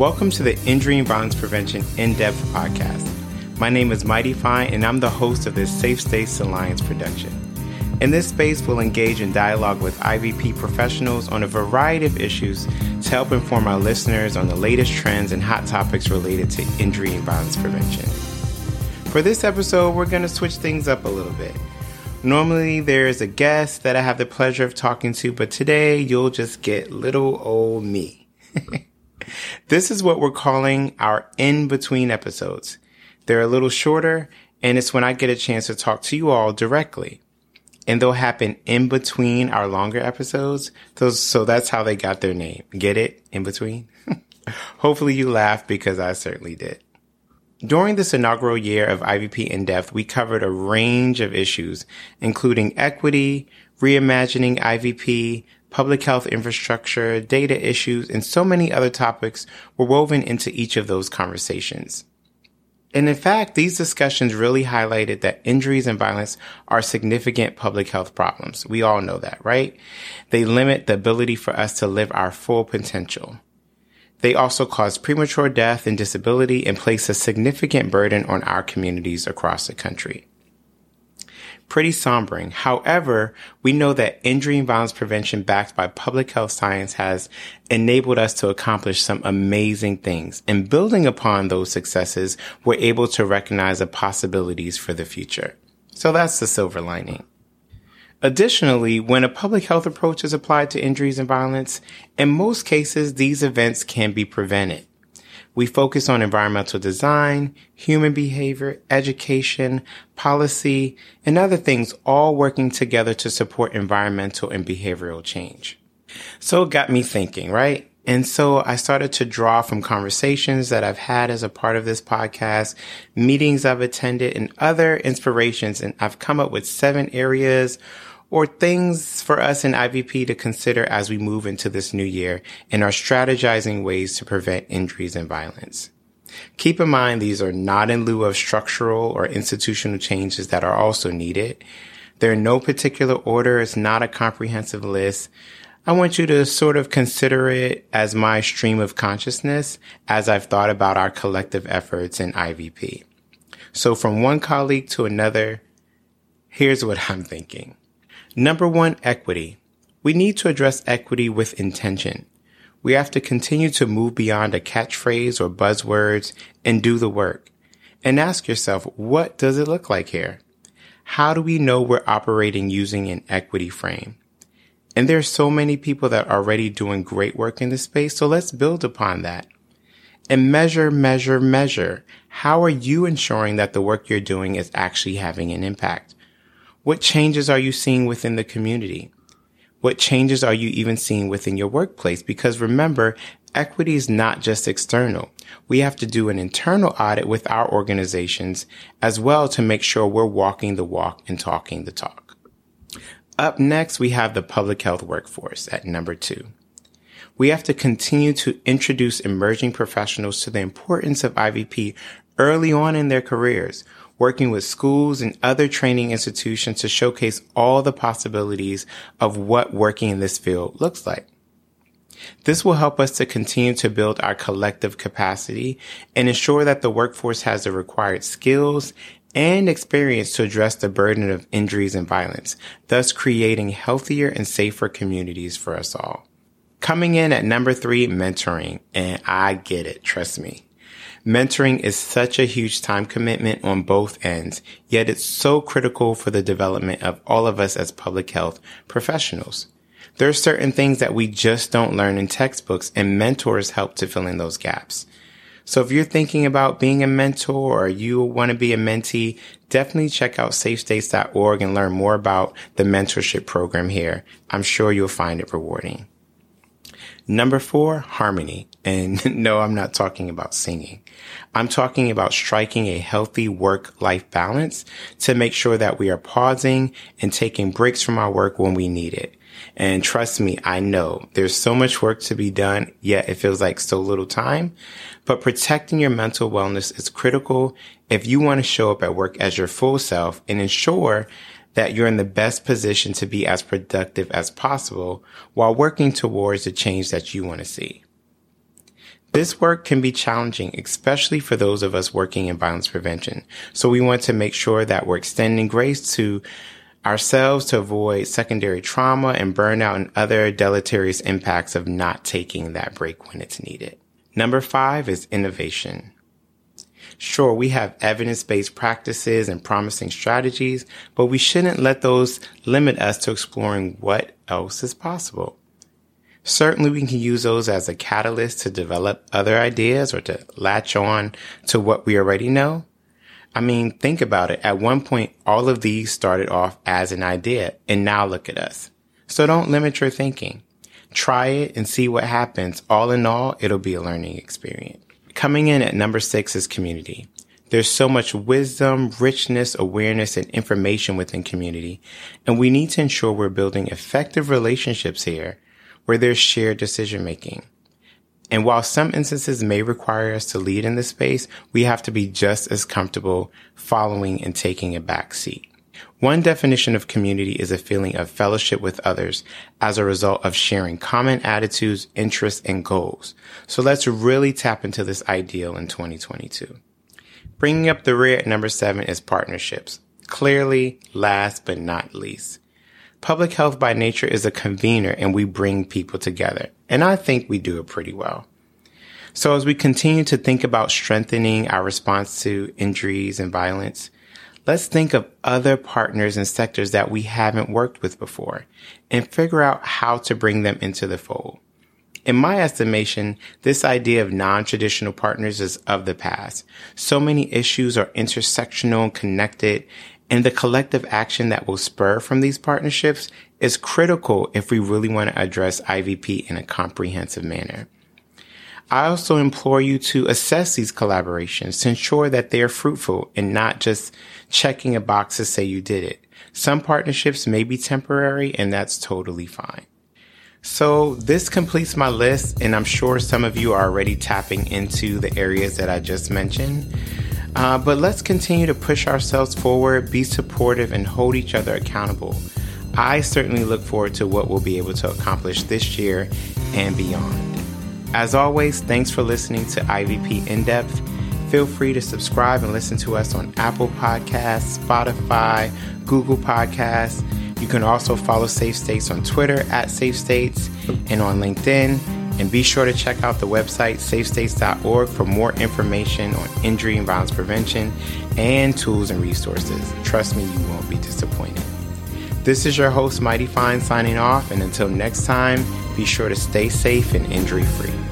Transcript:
Welcome to the Injury and Violence Prevention In Depth podcast. My name is Mighty Fine, and I'm the host of this Safe States Alliance production. In this space, we'll engage in dialogue with IVP professionals on a variety of issues to help inform our listeners on the latest trends and hot topics related to injury and violence prevention. For this episode, we're going to switch things up a little bit. Normally, there's a guest that I have the pleasure of talking to, but today you'll just get little old me. this is what we're calling our in between episodes. They're a little shorter, and it's when I get a chance to talk to you all directly and they'll happen in between our longer episodes. So that's how they got their name. Get it? In between? Hopefully you laughed because I certainly did. During this inaugural year of IVP In Depth, we covered a range of issues, including equity, reimagining IVP, public health infrastructure, data issues, and so many other topics were woven into each of those conversations. And in fact, these discussions really highlighted that injuries and violence are significant public health problems. We all know that, right? They limit the ability for us to live our full potential. They also cause premature death and disability and place a significant burden on our communities across the country pretty sombering. However, we know that injury and violence prevention backed by public health science has enabled us to accomplish some amazing things. And building upon those successes, we're able to recognize the possibilities for the future. So that's the silver lining. Additionally, when a public health approach is applied to injuries and violence, in most cases, these events can be prevented. We focus on environmental design, human behavior, education, policy, and other things all working together to support environmental and behavioral change. So it got me thinking, right? And so I started to draw from conversations that I've had as a part of this podcast, meetings I've attended, and other inspirations. And I've come up with seven areas or things for us in IVP to consider as we move into this new year and are strategizing ways to prevent injuries and violence. Keep in mind these are not in lieu of structural or institutional changes that are also needed. They're in no particular order. It's not a comprehensive list. I want you to sort of consider it as my stream of consciousness as I've thought about our collective efforts in IVP. So from one colleague to another, here's what I'm thinking. Number one, equity. We need to address equity with intention. We have to continue to move beyond a catchphrase or buzzwords and do the work. And ask yourself, what does it look like here? How do we know we're operating using an equity frame? And there's so many people that are already doing great work in this space, so let's build upon that. And measure, measure, measure. How are you ensuring that the work you're doing is actually having an impact? What changes are you seeing within the community? What changes are you even seeing within your workplace? Because remember, equity is not just external. We have to do an internal audit with our organizations as well to make sure we're walking the walk and talking the talk. Up next, we have the public health workforce at number two. We have to continue to introduce emerging professionals to the importance of IVP early on in their careers working with schools and other training institutions to showcase all the possibilities of what working in this field looks like. This will help us to continue to build our collective capacity and ensure that the workforce has the required skills and experience to address the burden of injuries and violence, thus creating healthier and safer communities for us all. Coming in at number three, mentoring. And I get it. Trust me. Mentoring is such a huge time commitment on both ends, yet it's so critical for the development of all of us as public health professionals. There are certain things that we just don't learn in textbooks and mentors help to fill in those gaps. So if you're thinking about being a mentor or you want to be a mentee, definitely check out safestates.org and learn more about the mentorship program here. I'm sure you'll find it rewarding. Number four, harmony. And no, I'm not talking about singing. I'm talking about striking a healthy work life balance to make sure that we are pausing and taking breaks from our work when we need it. And trust me, I know there's so much work to be done, yet it feels like so little time. But protecting your mental wellness is critical if you want to show up at work as your full self and ensure that you're in the best position to be as productive as possible while working towards the change that you want to see. This work can be challenging, especially for those of us working in violence prevention. So we want to make sure that we're extending grace to ourselves to avoid secondary trauma and burnout and other deleterious impacts of not taking that break when it's needed. Number five is innovation. Sure, we have evidence-based practices and promising strategies, but we shouldn't let those limit us to exploring what else is possible. Certainly we can use those as a catalyst to develop other ideas or to latch on to what we already know. I mean, think about it. At one point, all of these started off as an idea and now look at us. So don't limit your thinking. Try it and see what happens. All in all, it'll be a learning experience. Coming in at number six is community. There's so much wisdom, richness, awareness, and information within community, and we need to ensure we're building effective relationships here where there's shared decision making. And while some instances may require us to lead in this space, we have to be just as comfortable following and taking a back seat. One definition of community is a feeling of fellowship with others as a result of sharing common attitudes, interests, and goals. So let's really tap into this ideal in 2022. Bringing up the rear at number seven is partnerships. Clearly, last but not least. Public health by nature is a convener and we bring people together. And I think we do it pretty well. So as we continue to think about strengthening our response to injuries and violence, let's think of other partners and sectors that we haven't worked with before and figure out how to bring them into the fold. In my estimation, this idea of non-traditional partners is of the past. So many issues are intersectional and connected and the collective action that will spur from these partnerships is critical if we really want to address IVP in a comprehensive manner. I also implore you to assess these collaborations to ensure that they are fruitful and not just checking a box to say you did it. Some partnerships may be temporary and that's totally fine. So this completes my list and I'm sure some of you are already tapping into the areas that I just mentioned. Uh, but let's continue to push ourselves forward, be supportive, and hold each other accountable. I certainly look forward to what we'll be able to accomplish this year and beyond. As always, thanks for listening to IVP In Depth. Feel free to subscribe and listen to us on Apple Podcasts, Spotify, Google Podcasts. You can also follow Safe States on Twitter at Safe States and on LinkedIn and be sure to check out the website safestates.org for more information on injury and violence prevention and tools and resources. Trust me, you won't be disappointed. This is your host, Mighty Fine, signing off. And until next time, be sure to stay safe and injury free.